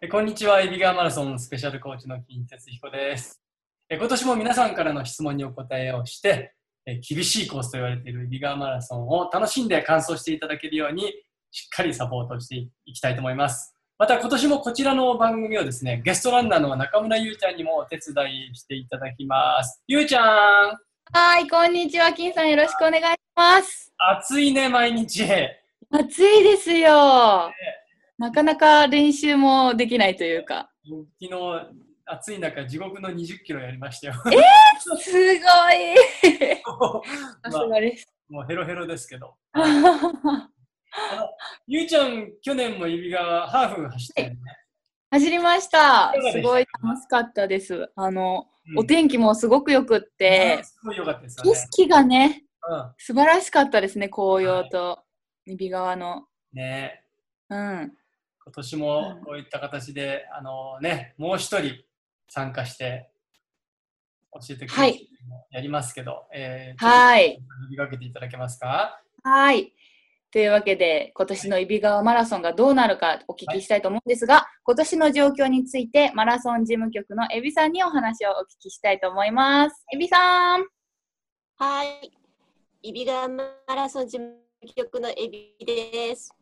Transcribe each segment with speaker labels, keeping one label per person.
Speaker 1: えこんにちは、エビガーマラソンスペシャルコーチの金哲彦です。え今年も皆さんからの質問にお答えをして、え厳しいコースと言われているエビガーマラソンを楽しんで完走していただけるように、しっかりサポートしていきたいと思います。また今年もこちらの番組をですね、ゲストランナーの中村ゆうちゃんにもお手伝いしていただきます。ゆうちゃん、
Speaker 2: はい、こんにちは。金さんよろしくお願いします。
Speaker 1: 暑いね、毎日。
Speaker 2: 暑いですよ。なかなか練習もできないというか。
Speaker 1: 昨日、暑い中、地獄の20キロやりましたよ。
Speaker 2: すごい。さすがです。
Speaker 1: もうヘロヘロですけど。ゆうちゃん、去年も指がハーフ走ってるね。
Speaker 2: 走りましたすごい楽しかったです。あの、
Speaker 1: うん
Speaker 2: お天気もすごくよくって
Speaker 1: あ、すごい良かったですよね。
Speaker 2: 景色がね、
Speaker 1: うん
Speaker 2: 素晴らしかったですね。紅葉と揖斐川の。
Speaker 1: ね
Speaker 2: うん。
Speaker 1: 今年もこういった形で、あのね、もう一人参加して教えてくれる
Speaker 2: はい
Speaker 1: やりますけど、えー、
Speaker 2: はい。
Speaker 1: 呼びかけていただけますか？
Speaker 2: はい。というわけで、今年の揖斐川マラソンがどうなるかお聞きしたいと思うんですが、今年の状況について、マラソン事務局のエビさんにお話をお聞きしたいと思います。エビさん。
Speaker 3: はい。イビガマラソン事務局のエビです。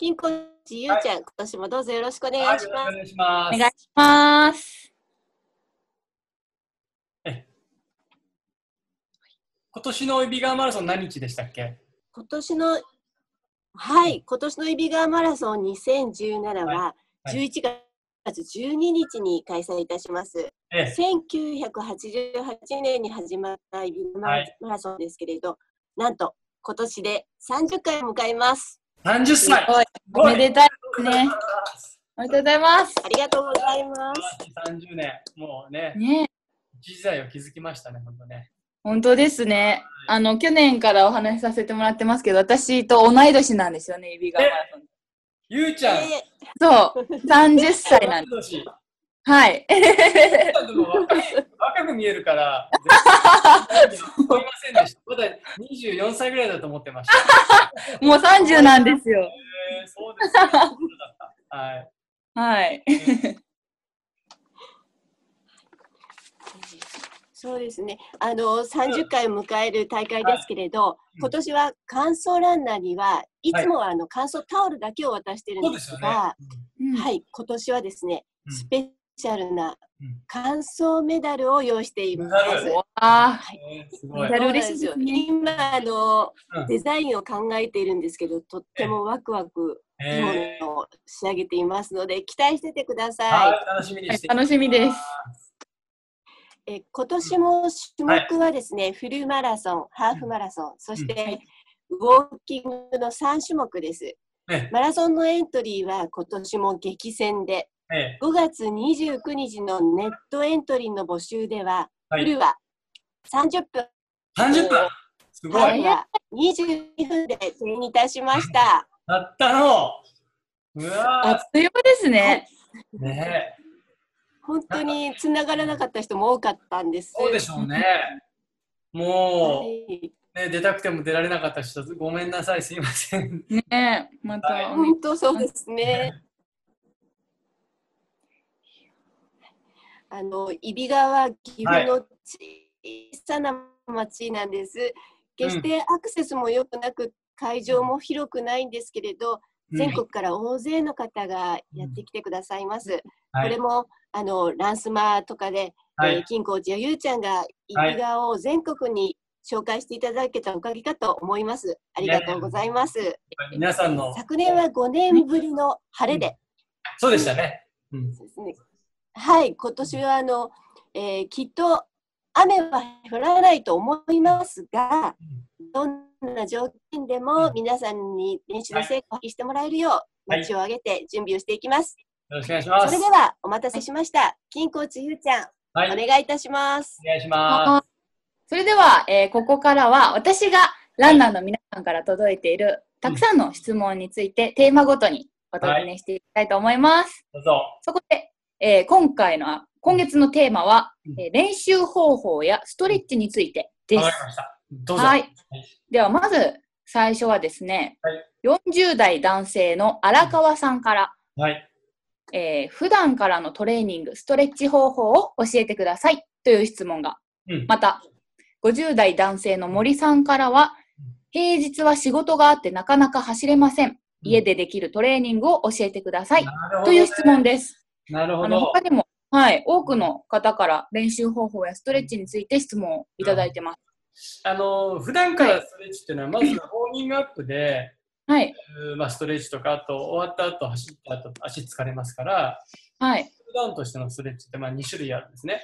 Speaker 3: 金庫寺ゆうちゃん、今年もどうぞよろしくお願いします。
Speaker 1: はい、お願いします。
Speaker 2: お願いします。
Speaker 1: 今年の指川マラソン何日でしたっけ？
Speaker 3: 今年の、はい、今年のイビガマラソン2017は
Speaker 1: はい
Speaker 3: 11月12日に開催いたします。
Speaker 1: ええ、
Speaker 3: 1988年に始まったイビガマ
Speaker 1: はい
Speaker 3: ラソンですけれど、なんと今年で30回を迎えます。
Speaker 1: 30
Speaker 2: す
Speaker 1: 歳。
Speaker 2: おめでたいですね。おめでとうございます。
Speaker 3: ありがとうございます。
Speaker 1: 30年、もうね、
Speaker 2: ね
Speaker 1: 一時代を築きましたね、本当ね。
Speaker 2: 本当ですね。あの、去年からお話しさせてもらってますけど、私と同い年なんですよね、揖斐川マラソン。
Speaker 1: ゆうちゃん、
Speaker 3: え
Speaker 2: そう、30歳なんです。
Speaker 1: 年。
Speaker 2: はい。
Speaker 1: でも若く見えるから、思いませんでした。まだ24歳ぐらいだと思ってました。
Speaker 2: もう30なんですよ。
Speaker 1: えー、そうですね。はい。
Speaker 2: はい。
Speaker 3: そうですね。あの30回を迎える大会ですけれど、
Speaker 1: うん
Speaker 3: 今年は完走ランナーにはいつもはあの完走タオルだけを渡してるんで
Speaker 1: すすよね。
Speaker 3: が、
Speaker 2: うん
Speaker 3: はい、今年はですね、
Speaker 1: うん
Speaker 3: スペシャルな
Speaker 1: うん。
Speaker 3: 完走メダルを用意しています。
Speaker 1: メダル。
Speaker 2: あ
Speaker 1: えーすごい。
Speaker 3: 今あの、
Speaker 1: うん
Speaker 3: デザインを考えているんですけど、とってもワクワクいい
Speaker 1: え
Speaker 3: ものを仕上げていますので、期待しててくだ
Speaker 1: ー
Speaker 3: さい。
Speaker 1: はい、楽し
Speaker 2: 楽しみです。
Speaker 3: え今年も種目はですね、フルマラソン、ハーフマラソン、そして、ウォーキングの3種目です。
Speaker 1: ね
Speaker 3: マラソンのエントリーは今年も激戦で、
Speaker 1: え
Speaker 3: 5月29日のネットエントリーの募集では、
Speaker 1: はい
Speaker 3: フルは30分、
Speaker 1: ー、30分すごい。
Speaker 3: ハーフは22分で手にいたしました。
Speaker 1: やったのうわ
Speaker 2: あっという間ですね。
Speaker 1: ーねえ
Speaker 3: 本当につながらなかった人も多かったんです。
Speaker 1: そうでしょうね。
Speaker 3: は
Speaker 1: も
Speaker 3: い、
Speaker 1: う、ね、出たくても出られなかった人、ごめんなさい、すいません。
Speaker 2: ねまた、
Speaker 1: はい
Speaker 3: 本当そうですね。あの揖斐川岐阜の小さな町なんです。決してアクセスも良くなく、会場も広くないんですけれど、全国から大勢の方がやってきてくださいます。
Speaker 1: はい。
Speaker 3: これもあのランスマとかで、
Speaker 1: はい。
Speaker 3: えー金コーチやゆうちゃんが揖斐川を全国に紹介していただけたおかげかと思います。ありがとうございます。
Speaker 1: 皆さんの、
Speaker 3: 昨年は5年ぶりの晴れで、
Speaker 1: そうでしたね。うん、
Speaker 3: そうですねはい、今年はあの、えーきっと雨は降らないと思いますが、どんな条件で
Speaker 1: うん
Speaker 3: も皆さんに練習の成果を発揮してもらえるよう、
Speaker 1: はい
Speaker 3: 街を挙げて準備をしていきます。
Speaker 1: よろしくお願いします。
Speaker 3: それではお待たせしました。金コーチゆうちゃん、
Speaker 1: はい、
Speaker 3: お願いいたします。
Speaker 1: お願いしま
Speaker 2: それでは、えーここからは私がランナーの皆さんから届いているたくさんの質問についてテーマごとにお尋ねしていきたいと思います。
Speaker 1: す。どうぞ。
Speaker 2: そこで、えー今回の今月のテーマは、
Speaker 1: うん
Speaker 2: えー練習方法やストレッチについてです。
Speaker 1: わかりました。どうぞ。
Speaker 2: はい。ではまず最初はですね、
Speaker 1: はい
Speaker 2: 40代男性の荒川さんから、
Speaker 1: はい。
Speaker 2: えー普段からのトレーニング、ストレッチ方法を教えてくださいという質問が。
Speaker 1: うん。
Speaker 2: また、50代男性の森さんからは、平日は仕事があってなかなか走れません。家でできるトレーニングを教えてください。という質問です。
Speaker 1: なるほど
Speaker 2: 他。にも、はい、多くの方から練習方法やストレッチについて質問をいただいてます。
Speaker 1: あの、普段からストレッチっていうのは、まずウォーミングアップで、
Speaker 2: はい、
Speaker 1: まあ、ストレッチとか、あと終わった後走った後足疲れますから、
Speaker 2: はい、
Speaker 1: 普段としてのストレッチってまあ2種類あるんですね。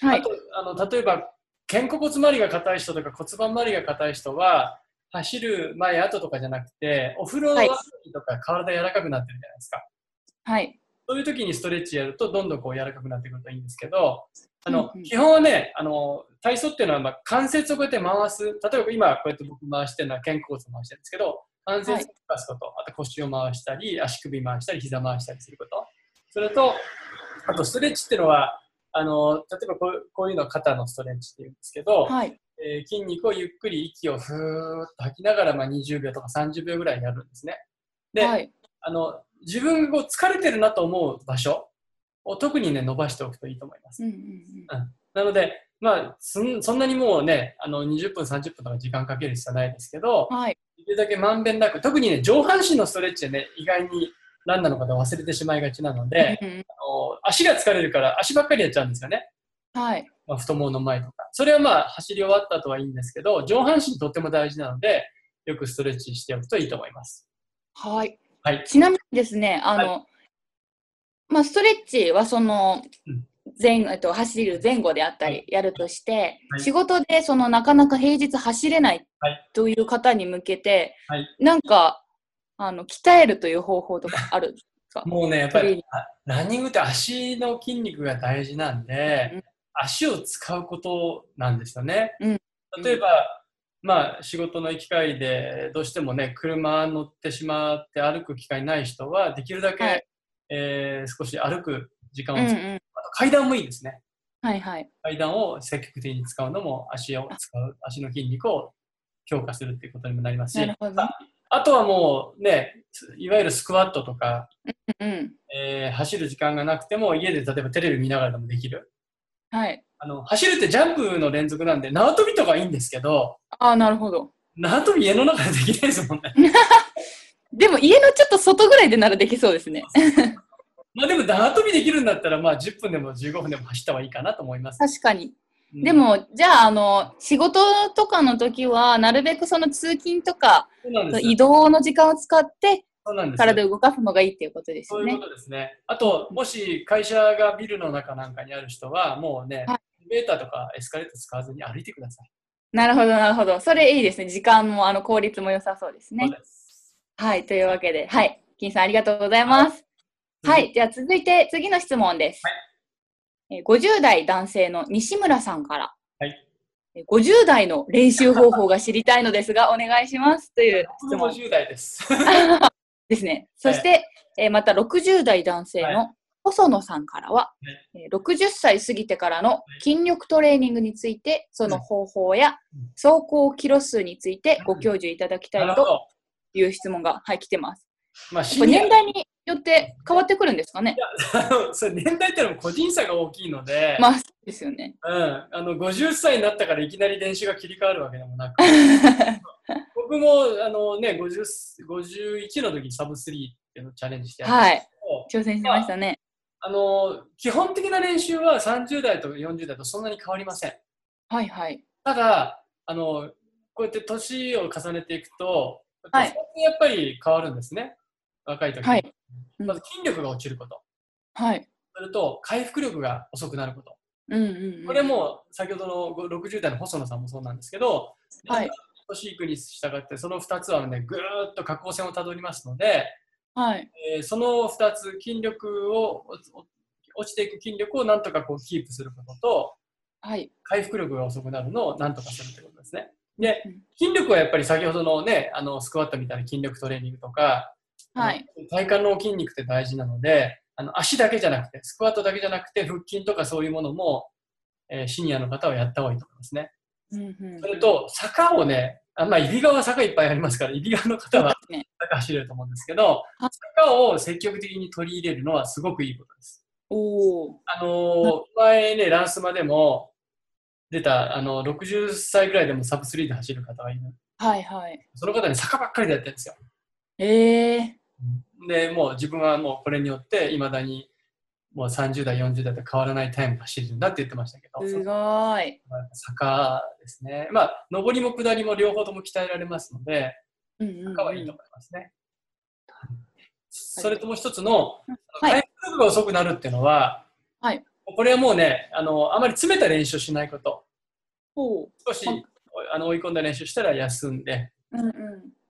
Speaker 2: はい、
Speaker 1: あとあの例えば、肩甲骨周りが硬い人とか骨盤周りが硬い人は、走る前、後とかじゃなくて、お風呂の
Speaker 2: はい
Speaker 1: 後とか体柔らかくなってるじゃないですか。
Speaker 2: はい、
Speaker 1: そういう時にストレッチやると、どんどんこう柔らかくなってくるといいんですけど、あの
Speaker 2: うんうん。
Speaker 1: 基本はねあの、体操っていうのは、まあ、関節をこうやって回す、例えば今、こうやって僕回してるのは肩甲骨を回してるんですけど、関節を動かすこと、あと腰を回したり、足首回したり、膝回したりすること。それと、あとストレッチっていうのは、あの例えばこうこういうのを肩のストレッチっていうんですけど、
Speaker 2: はい、
Speaker 1: えー筋肉をゆっくり息をふーっと吐きながら、まあ、20秒とか30秒ぐらいやるんですね。で、
Speaker 2: はい、
Speaker 1: あの自分が疲れてるなと思う場所を特にね伸ばしておくといいと思います。
Speaker 2: うんうんうん
Speaker 1: なので、まあ、そんそんなにもうねあの20分30分とか時間かける必要はないですけど
Speaker 2: はい、
Speaker 1: できるだけまんべんなく特にね上半身のストレッチでね意外にランナーの方忘れてしまいがちなので、
Speaker 2: うんうん
Speaker 1: あの足が疲れるから足ばっかりやっちゃうんですよね。
Speaker 2: はい、
Speaker 1: まあ、太ももの前とか。それはまあ走り終わった後はいいんですけど、上半身とっても大事なので、よくストレッチしておくといいと思います。
Speaker 2: はい。
Speaker 1: はい。
Speaker 2: ちなみにですね、あの、まあ、ストレッチはその
Speaker 1: うん、
Speaker 2: 前、えっと、走る前後であったりやるとして、
Speaker 1: はい。
Speaker 2: 仕事でそのなかなか平日走れない
Speaker 1: はい。
Speaker 2: という方に向けて、
Speaker 1: はい。
Speaker 2: なんか、あの、鍛えるという方法とかあるんですか？
Speaker 1: もうね、やっぱりあランニングって足の筋肉が大事なんで、
Speaker 2: うん。
Speaker 1: 足を使うことなんですよね。
Speaker 2: うん。
Speaker 1: 例えば、まあ仕事の行き帰りでどうしてもね、車乗ってしまって歩く機会ない人は、できるだけ、
Speaker 2: はい
Speaker 1: えー少し歩く時間を使う。
Speaker 2: うんうん。
Speaker 1: あと階段もいいですね。
Speaker 2: はいはい。
Speaker 1: 階段を積極的に使うのも足を使う、足の筋肉を強化するっていうことにもなりますし。あとはもうね、いわゆるスクワットとか、
Speaker 2: うん。
Speaker 1: えー走る時間がなくても家で例えばテレビ見ながらでもできる。
Speaker 2: はい。
Speaker 1: あの走るってジャンプの連続なんで縄跳びとかいいんですけど、
Speaker 2: ああ、なるほど。
Speaker 1: 縄跳び家の中でできないですもんね。
Speaker 2: でも家のちょっと外ぐらいでならできそうですね。
Speaker 1: まあでも縄跳びできるんだったらまあ10分でも15分でも走った方がいいかなと思います。
Speaker 2: 確かに。
Speaker 1: うん
Speaker 2: で、も、じゃあ、あの、仕事とかの時は、なるべくその通勤とか、移動の時間を使って、
Speaker 1: そうなんですよ
Speaker 2: 体を動かすのがいいっていうことですよね
Speaker 1: そういうこ。とですね。あと、もし会社がビルの中なんかにある人は、もうね、
Speaker 2: は
Speaker 1: エレベーターとかエスカレーター使わずに歩いてください。
Speaker 2: なるほど、なるほど。それいいですね。時間も、あの、効率も良さそうですね。
Speaker 1: です
Speaker 2: はい。というわけで、はい。金さん、ありがとうございます。はい。じゃあ、続いて、次の質問です。えー50代男性の西村さんから。
Speaker 1: はい
Speaker 2: えー50代の練習方法が知りたいのですが、お願いします。という質問
Speaker 1: 10代です。
Speaker 2: ですね。そして、えーまた60代男性
Speaker 1: は
Speaker 2: の細野さんからは、えー60歳過ぎてからの筋力トレーニングについて、その方法や
Speaker 1: うん
Speaker 2: 走行キロ数についてご教授いただきた
Speaker 1: いるほど。
Speaker 2: いう質問が、はい、来てます。
Speaker 1: まあ、
Speaker 2: 年代によって変わってくるんですかね？
Speaker 1: それ年代ってのも個人差が大きいので、
Speaker 2: まあ、そうですよね。
Speaker 1: うん、あの50歳になったからいきなり練習が切り替わるわけでもなく 僕もあの、ね、50 51の時にサブ3っていうのをチャレンジしてや
Speaker 2: はい。挑戦しましたね。
Speaker 1: あの基本的な練習は30代と40代とそんなに変わりません。
Speaker 2: はいはい。
Speaker 1: ただあの、こうやって年を重ねていくと、
Speaker 2: はい
Speaker 1: やっぱり変わるんですね、若い時に。
Speaker 2: はいうん
Speaker 1: まず筋力が落ちること、
Speaker 2: はい。
Speaker 1: それと回復力が遅くなること。
Speaker 2: うんうん、うん。
Speaker 1: これも先ほどのご60代の細野さんもそうなんですけど、
Speaker 2: はい
Speaker 1: 年いくに従ってその2つはねぐーっと下降線をたどりますので、
Speaker 2: はい。
Speaker 1: えーその2つ筋力を落ちていく筋力をなんとかこうキープすることと
Speaker 2: はい。
Speaker 1: 回復力が遅くなるのをなんとかするということですね。で
Speaker 2: うん
Speaker 1: 筋力はやっぱり先ほどのねあのスクワットみたいな筋力トレーニングとか、
Speaker 2: はい。
Speaker 1: 体幹の筋肉って大事なのであの足だけじゃなくてスクワットだけじゃなくて腹筋とかそういうものも、えーシニアの方はやった方がいいと思いますね。
Speaker 2: うんうんうん
Speaker 1: それ、と、坂をね、あまあ、揖斐川は坂いっぱいありますから、揖斐川の方は
Speaker 2: ね。
Speaker 1: 坂走れると思うんですけど、
Speaker 2: はい
Speaker 1: 坂を積極的に取り入れるのはすごくいいことです。
Speaker 2: おお。
Speaker 1: あのー前ね、ランスマでも出た、あの、60歳ぐらいでもサブ3で走る方がいる。
Speaker 2: はいはい。
Speaker 1: その方に坂ばっかりでやってるんですよ。
Speaker 2: ええ
Speaker 1: で、もう自分はもうこれによって、いまだにもう30代、40代と変わらないタイム走れるんだって言ってましたけど、
Speaker 2: す
Speaker 1: そ
Speaker 2: ごい。
Speaker 1: 坂ですね。まあ、上りも下りも両方とも鍛えられますので、
Speaker 2: うんうん、うん。
Speaker 1: 坂はいいと思いますね。それともう一つの、
Speaker 2: はい
Speaker 1: タイムが遅くなるっていうのは、
Speaker 2: はい
Speaker 1: これはもうねあの、あまり詰めた練習をしないこと。
Speaker 2: ほ
Speaker 1: 少し
Speaker 2: はい
Speaker 1: あの追い込んだ練習したら休んで、
Speaker 2: う。うんうん。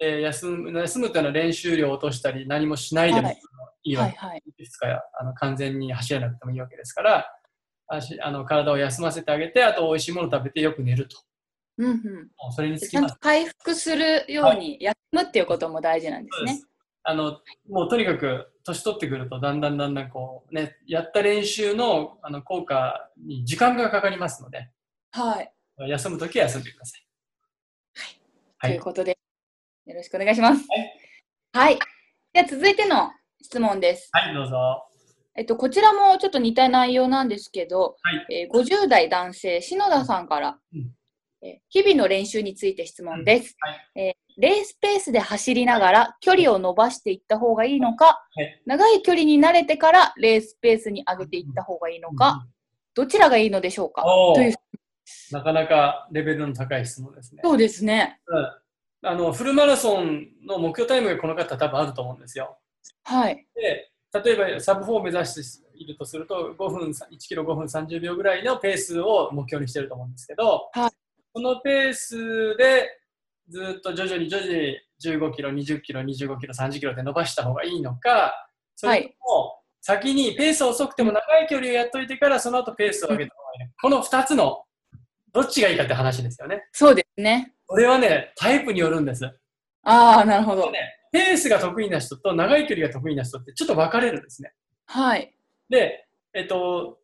Speaker 1: えー休む休むというのは練習量を落としたり、何もしないでも
Speaker 2: はい
Speaker 1: いいわけ
Speaker 2: はいはい。
Speaker 1: いくつかあの完全に走らなくてもいいわけですから、足あの体を休ませてあげて、あと美味しいものを食べてよく寝ると。
Speaker 2: うんうん。
Speaker 1: それにつ
Speaker 2: ちゃんと
Speaker 1: きます。
Speaker 2: 回復するように休むっていうことも大事なんですね。
Speaker 1: あのもうとにかく年取ってくるとだんだんだんだんこうねやった練習のあの効果に時間がかかりますので
Speaker 2: はい。
Speaker 1: 休むときは休んでください。は
Speaker 2: ということで、よろしくお願いします。はい。では続いての質問です。
Speaker 1: はい、どうぞ。
Speaker 2: えっと、こちらもちょっと似た内容なんですけど、
Speaker 1: はい
Speaker 2: えー50代男性、篠田さんから、
Speaker 1: うん
Speaker 2: えー日々の練習について質問です、
Speaker 1: うんはい
Speaker 2: えーレースペースで走りながら距離を伸ばしていった方がいいのか、
Speaker 1: はい
Speaker 2: 長い距離に慣れてからレースペースに上げていった方がいいのか、どちらがいいのでしょうか？という
Speaker 1: なかなかレベルの高い質問ですね。
Speaker 2: そうですね。
Speaker 1: うんあのフルマラソンの目標タイムがこの方多分あると思うんですよ。
Speaker 2: はい。
Speaker 1: で例えばサブ4を目指しているとすると5分1キロ5分30秒ぐらいのペースを目標にしていると思うんですけど、
Speaker 2: はい
Speaker 1: そのペースでずっと徐々に徐々に15キロ20キロ25キロ30キロで伸ばした方がいいのかそれとも先にペース遅くても長い距離をやっといてからその後ペースを上げた方がいいのかこの2つのどっちがいいかって話ですよね。
Speaker 2: そうですね。
Speaker 1: これはねタイプによるんです。
Speaker 2: ああ、なるほど。
Speaker 1: ねペースが得意な人と長い距離が得意な人ってちょっと分かれるんですね。
Speaker 2: はい。
Speaker 1: で、えっと、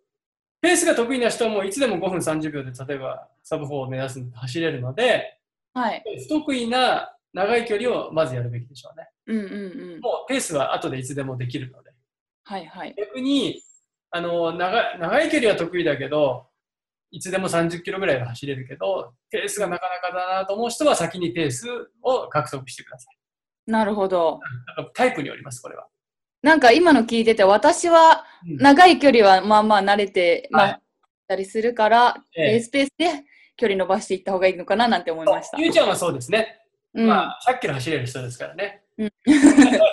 Speaker 1: ペースが得意な人はもういつでも5分30秒で例えばサブ4を目指す走れるので、
Speaker 2: はい。
Speaker 1: 不得意な長い距離をまずやるべきでしょうね。
Speaker 2: うんうんうん。
Speaker 1: もうペースは後でいつでもできるので。
Speaker 2: はいはい。
Speaker 1: 逆に、あの長長い距離は得意だけど、いつでも30キロぐらいは走れるけど、ペースがなかなかだなと思う人は先にペースを獲得してください。
Speaker 2: なるほど。
Speaker 1: タイプによります、これは。
Speaker 2: なんか今の聞いてて、私は
Speaker 1: うん
Speaker 2: 長い距離はまあまあ慣れて、ま
Speaker 1: はい
Speaker 2: あ、たりするから、
Speaker 1: ええ
Speaker 2: レースペースで距離伸ばしていった方がいいのかななんて思いました。
Speaker 1: ゆうちゃんはそうですね。
Speaker 2: うん。
Speaker 1: まあ、100キロ走れる人ですからね。
Speaker 2: うん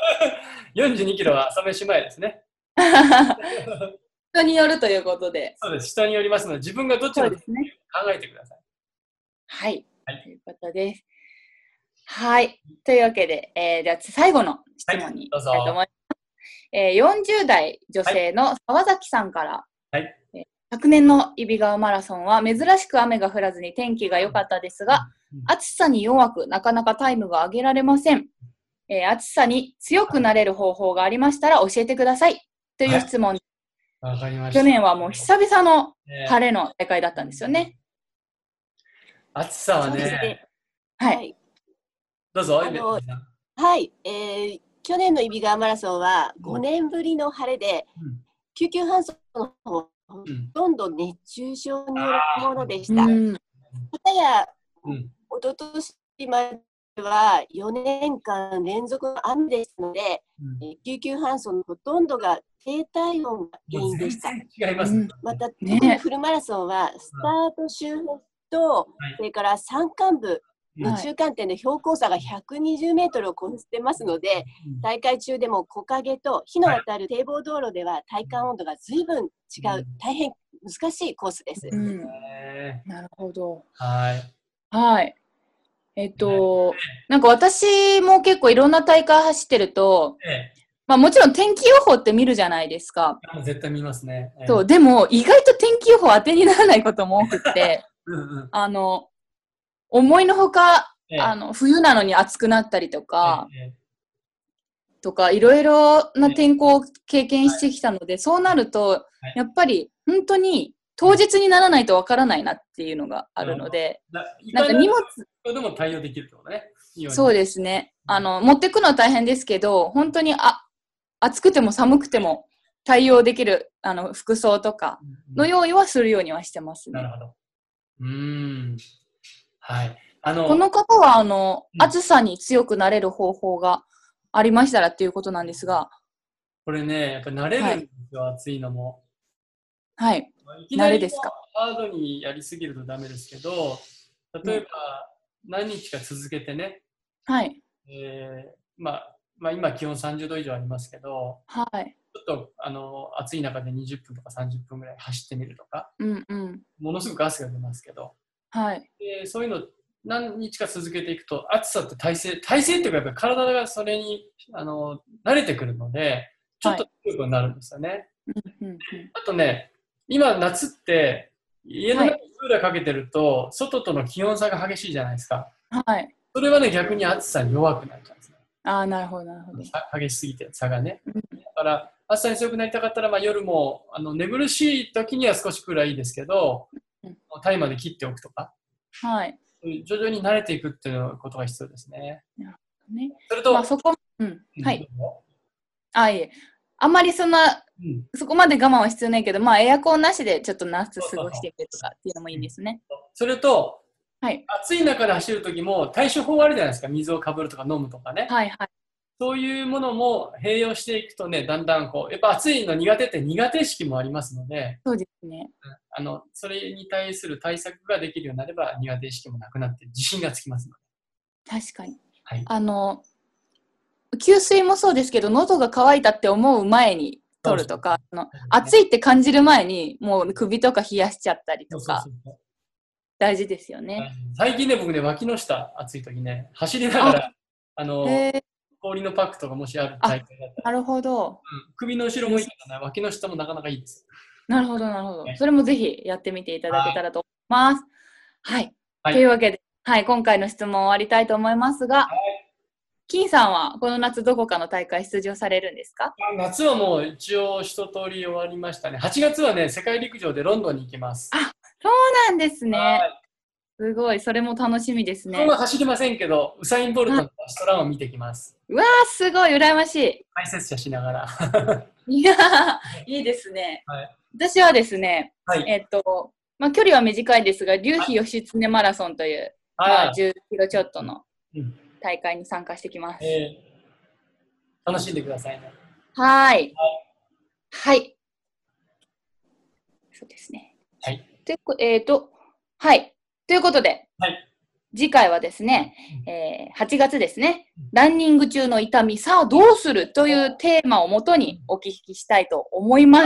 Speaker 1: 42キロは朝飯前ですね。
Speaker 2: 人によるということで。
Speaker 1: そうです。人によりますので、自分がどっち
Speaker 2: すね。
Speaker 1: えてください。
Speaker 2: はい。
Speaker 1: はい
Speaker 2: ということです。はい。というわけで、えー、では最後の質問に
Speaker 1: はい
Speaker 2: きたいと思います。えー、40代女性の沢崎さんから、
Speaker 1: はい
Speaker 2: えー昨年の揖斐川マラソンは珍しく雨が降らずに天気が良かったですが、
Speaker 1: うん
Speaker 2: 暑さに弱くなかなかタイムが上げられません。えー暑さに強くなれる方法がありましたら教えてください。という質問。
Speaker 1: わかりました。
Speaker 2: 去年はもう久々の
Speaker 1: ね
Speaker 2: 晴れの大会だったんですよね。
Speaker 1: 暑さはね
Speaker 3: ね、
Speaker 2: は。
Speaker 3: はいい。
Speaker 1: どうぞ、
Speaker 3: はい。えー去年の揖斐川マラソンは5年ぶりの晴れで、
Speaker 1: うん
Speaker 3: 救急搬送の方、ほ
Speaker 1: うん
Speaker 3: とんど熱中症によるものでした。
Speaker 2: うん
Speaker 3: 片や、
Speaker 1: うん
Speaker 3: おととしまでは4年間連続の雨ですので、
Speaker 1: うん
Speaker 3: えー救急搬送のほとんどが低体温が原因でした。
Speaker 1: 違います、
Speaker 2: うん。
Speaker 3: また、
Speaker 2: ね。
Speaker 3: フルマラソンはスタート周辺と、
Speaker 1: い。
Speaker 3: それから山間部の
Speaker 2: はい。
Speaker 3: 中間点の標高差が120メートルを超えてますので、
Speaker 1: うん。
Speaker 3: 大会中でも木陰と火の当たる堤防道路では体感温度が随分違う、
Speaker 1: うん。
Speaker 3: 大変難しいコースです。
Speaker 2: うん。
Speaker 1: ね
Speaker 2: なるほど。
Speaker 1: はい。
Speaker 2: はい。えっと、なんか私も結構いろんな大会走ってると、
Speaker 1: え
Speaker 2: まあもちろん天気予報って見るじゃないですか。
Speaker 1: 絶対見ますね。ええ
Speaker 2: そう、でも意外と天気予報当てにならないことも多くって、あの、思いのほか、
Speaker 1: ええ
Speaker 2: あの、冬なのに暑くなったりとか、
Speaker 1: ええ
Speaker 2: とか、いろいろな天候を経験してきたので、そうなると、やっぱり本当に当日にならないとわからないなっていうのがあるので、
Speaker 1: な
Speaker 2: なんか荷物、
Speaker 1: でも対応できるってことね。
Speaker 2: そうですね。あの、持ってくのは大変ですけど、本当に、あ、暑くても寒くても対応できる、あの、服装とかの用意はするようにはしてますね。
Speaker 1: なるほど。うーん。はい。あの、
Speaker 2: この方は、あの、
Speaker 1: うん
Speaker 2: 暑さに強くなれる方法がありましたらっていうことなんですが、
Speaker 1: これね、やっぱ慣れるんですよ、暑いのも。
Speaker 2: はい。
Speaker 1: いきなり
Speaker 2: 慣れですか？
Speaker 1: ハードにやりすぎるとダメですけど、例えば何日か続けてね、
Speaker 2: はい。
Speaker 1: えーまあ、まあ今気温30度以上ありますけど、
Speaker 2: はい。
Speaker 1: ちょっとあの暑い中で20分とか30分ぐらい走ってみるとか、
Speaker 2: うんうん。
Speaker 1: ものすごく汗が出ますけど、
Speaker 2: はい。
Speaker 1: でそういうの何日か続けていくと暑さって耐性耐性っていうかやっぱり体がそれにあの慣れてくるのでちょっと強くなるんですよね、
Speaker 2: うんうんうん。
Speaker 1: あとね今夏って家の中にクーラーかけてると、外との気温差が激しいじゃないですか
Speaker 2: はい。
Speaker 1: それはね逆に暑さに弱くなっちゃうんですね
Speaker 2: ああ、なるほど、なるほど。
Speaker 1: さ激しすぎて差がね
Speaker 2: うん
Speaker 1: だから暑さに強くなりたかったら、まあ、夜もあの寝苦しい時には少しクーラーいいですけど
Speaker 2: うん
Speaker 1: タイまで切っておくとか
Speaker 2: はい。
Speaker 1: 徐々に慣れていくっていうことが必要ですね
Speaker 2: ね。
Speaker 1: それと、
Speaker 2: まあ、そこ、うん。
Speaker 1: うん
Speaker 2: はい。。あ、いえ。あんまりそんな、
Speaker 1: うん
Speaker 2: そこまで我慢は必要ないけど、まあ、エアコンなしでちょっと夏過ごしてみるとかっていうのもいいんですね。
Speaker 1: それと、
Speaker 2: はい。
Speaker 1: 暑い中で走るときも対処法あるじゃないですか。水をかぶるとか飲むとかね。
Speaker 2: はいはい。
Speaker 1: そういうものも併用していくとね、だんだんこう、やっぱ暑いの苦手って苦手意識もありますので、
Speaker 2: そうですね。
Speaker 1: あの、それに対する対策ができるようになれば苦手意識もなくなって自信がつきますので。
Speaker 2: 確かに。
Speaker 1: はい。
Speaker 2: あの、給水もそうですけど、喉が渇いたって思う前に取るとか、あの暑
Speaker 1: い
Speaker 2: いって感じる前に、もう首とか冷やしちゃったりとか、大事ですよね。
Speaker 1: 最近ね、僕ね、脇の下、暑い時ね、走りながら、あの、氷のパックとかもしある大会だったら、
Speaker 2: なるほど。
Speaker 1: うん首の後ろもいいけどね、脇の下もなかなかいいです。
Speaker 2: なるほど、なるほど
Speaker 1: はい。
Speaker 2: それもぜひやってみていただけたらと思います。はい。
Speaker 1: はい
Speaker 2: というわけで、はい、今回の質問を終わりたいと思いますが、
Speaker 1: は
Speaker 2: 金さんはこの夏どこかの大会出場されるんですか？
Speaker 1: 夏はもう一応一通り終わりましたね。8月はね、世界陸上でロンドンに行きます。
Speaker 2: そうなんですね。
Speaker 1: はい
Speaker 2: すごい、それも楽しみですね。
Speaker 1: 走りませんけど、ウサイン・ボルトのラストランを見てきます。
Speaker 2: うわー、すごい、羨ましい。
Speaker 1: 解説者しながら。
Speaker 2: いやー、いいですね。
Speaker 1: はい
Speaker 2: 私はですね、
Speaker 1: はい。
Speaker 2: えっと、まあ、距離は短いですが、竜飛義経マラソンという、まあ、
Speaker 1: は
Speaker 2: 10キロちょっとの
Speaker 1: い。うん
Speaker 2: 大会に参加してきます。
Speaker 1: えー楽しんでくださいね。
Speaker 2: はーい。はい。そうですね。
Speaker 1: はい。
Speaker 2: えっ、と、はい。ということで、
Speaker 1: はい
Speaker 2: 次回はですね、えー8月ですね、ランニング中の痛み、さあどうするというテーマをもとにお聞きしたいと思います。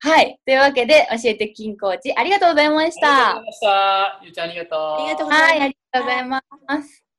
Speaker 1: は
Speaker 2: はいい。というわけで、教えて金コーチ、ありがとうございまし
Speaker 1: ありがとうござ
Speaker 2: た
Speaker 1: い。ました。ゆうちゃんありがとう。
Speaker 3: ありがとうございます
Speaker 2: はい、ありがとうございます。